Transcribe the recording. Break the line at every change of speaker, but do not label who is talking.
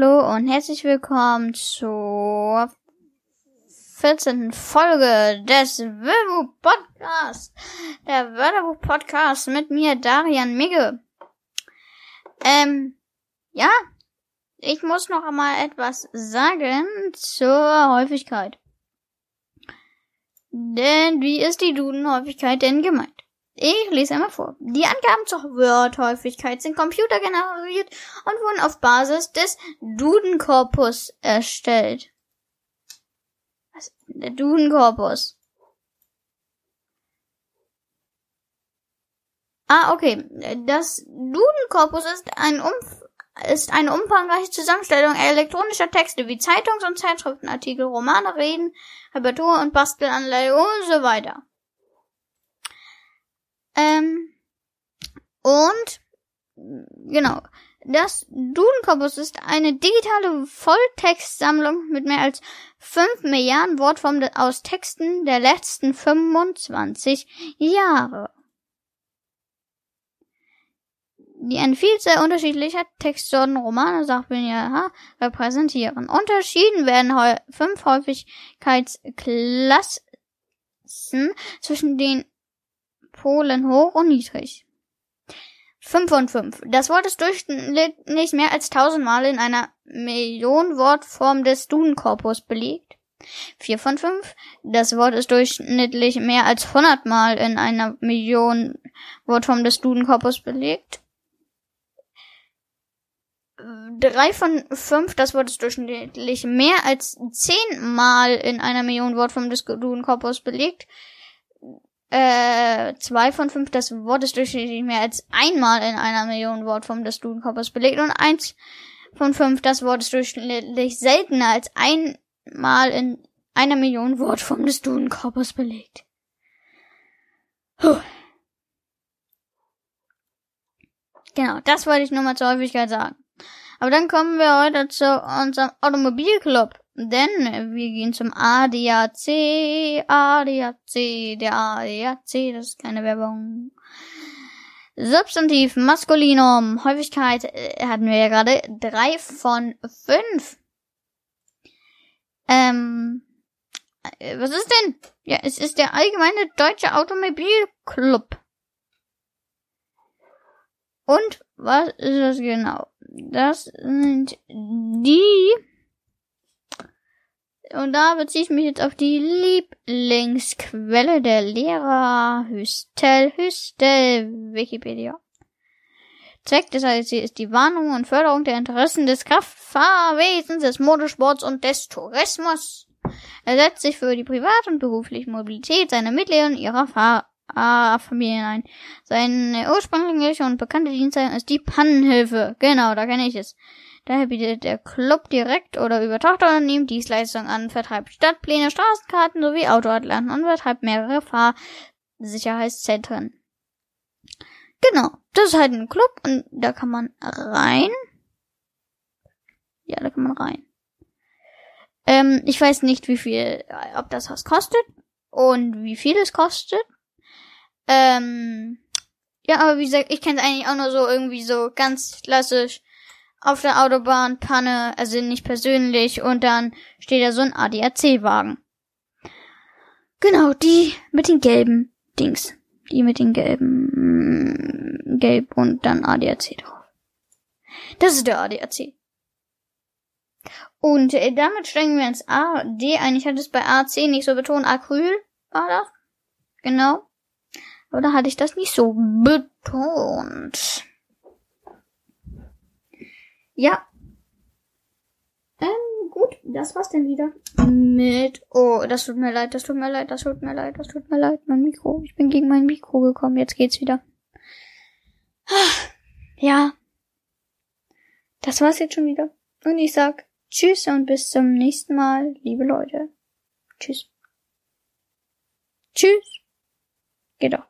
und herzlich willkommen zur 14. Folge des Wörterbuch Podcasts. Der Wörterbuch Podcast mit mir, Darian Migge. Ähm, ja, ich muss noch einmal etwas sagen zur Häufigkeit. Denn wie ist die Dudenhäufigkeit denn gemeint? Ich lese einmal vor. Die Angaben zur Worthäufigkeit sind computergeneriert und wurden auf Basis des Dudenkorpus erstellt. Was? Der Dudenkorpus. Ah, okay. Das Dudenkorpus ist ein Umf ist eine umfangreiche Zusammenstellung elektronischer Texte wie Zeitungs- und Zeitschriftenartikel, Romane, Reden, Repertoire und Bastelanleitung und so weiter. Ähm, und genau. Das Dudenkorpus ist eine digitale Volltextsammlung mit mehr als 5 Milliarden Wortformen aus Texten der letzten 25 Jahre. Die eine Vielzahl unterschiedlicher Textsorten, Romane, Sachbücher repräsentieren. Unterschieden werden fünf Häufigkeitsklassen zwischen den Polen hoch und niedrig. 5 von 5. Das Wort ist durchschnittlich mehr als tausendmal in einer Million Wortform des Dudenkorpus belegt. 4 von 5. Das Wort ist durchschnittlich mehr als hundertmal in einer Million Wortform des Dudenkorpus belegt. 3 von 5. Das Wort ist durchschnittlich mehr als zehnmal in einer Million Wortform des Dudenkorpus belegt äh, zwei von fünf, das Wort ist durchschnittlich mehr als einmal in einer Million Wortform des Dudenkörpers belegt und eins von fünf, das Wort ist durchschnittlich seltener als einmal in einer Million Wortform des Dudenkörpers belegt. Puh. Genau, das wollte ich nur mal zur Häufigkeit sagen. Aber dann kommen wir heute zu unserem Automobilclub. Denn wir gehen zum ADAC, ADAC, der ADAC, das ist keine Werbung. Substantiv, Maskulinum, Häufigkeit äh, hatten wir ja gerade drei von fünf. Ähm, äh, was ist denn? Ja, es ist der allgemeine deutsche Automobilclub. Und was ist das genau? Das sind die und da beziehe ich mich jetzt auf die Lieblingsquelle der Lehrer, Hüstel, Hüstel, Wikipedia. Zweck des IC ist die Warnung und Förderung der Interessen des Kraftfahrwesens, des Motorsports und des Tourismus. Er setzt sich für die Privat- und berufliche Mobilität seiner Mitglieder und ihrer Fahrfamilien ein. Seine ursprüngliche und bekannte Dienstleistung ist die Pannenhilfe. Genau, da kenne ich es. Daher bietet der Club direkt oder über Tochterunternehmen Dienstleistungen an, vertreibt Stadtpläne, Straßenkarten sowie Autoatlanten und vertreibt mehrere Fahrsicherheitszentren. Genau, das ist halt ein Club und da kann man rein. Ja, da kann man rein. Ähm, ich weiß nicht, wie viel, ob das was kostet und wie viel es kostet. Ähm, ja, aber wie gesagt, ich kenne es eigentlich auch nur so irgendwie so ganz klassisch auf der Autobahn, Panne, also nicht persönlich, und dann steht da so ein ADAC-Wagen. Genau, die mit den gelben Dings. Die mit den gelben, gelb und dann ADAC drauf. Das ist der ADAC. Und äh, damit steigen wir ins AD ein. Ich hatte es bei AC nicht so betont. Acryl war das. Genau. Oder hatte ich das nicht so betont? Ja. Ähm, gut, das war's denn wieder. Mit. Oh, das tut mir leid, das tut mir leid, das tut mir leid, das tut mir leid, mein Mikro. Ich bin gegen mein Mikro gekommen, jetzt geht's wieder. Ja. Das war's jetzt schon wieder. Und ich sag Tschüss und bis zum nächsten Mal, liebe Leute. Tschüss. Tschüss. Geht doch.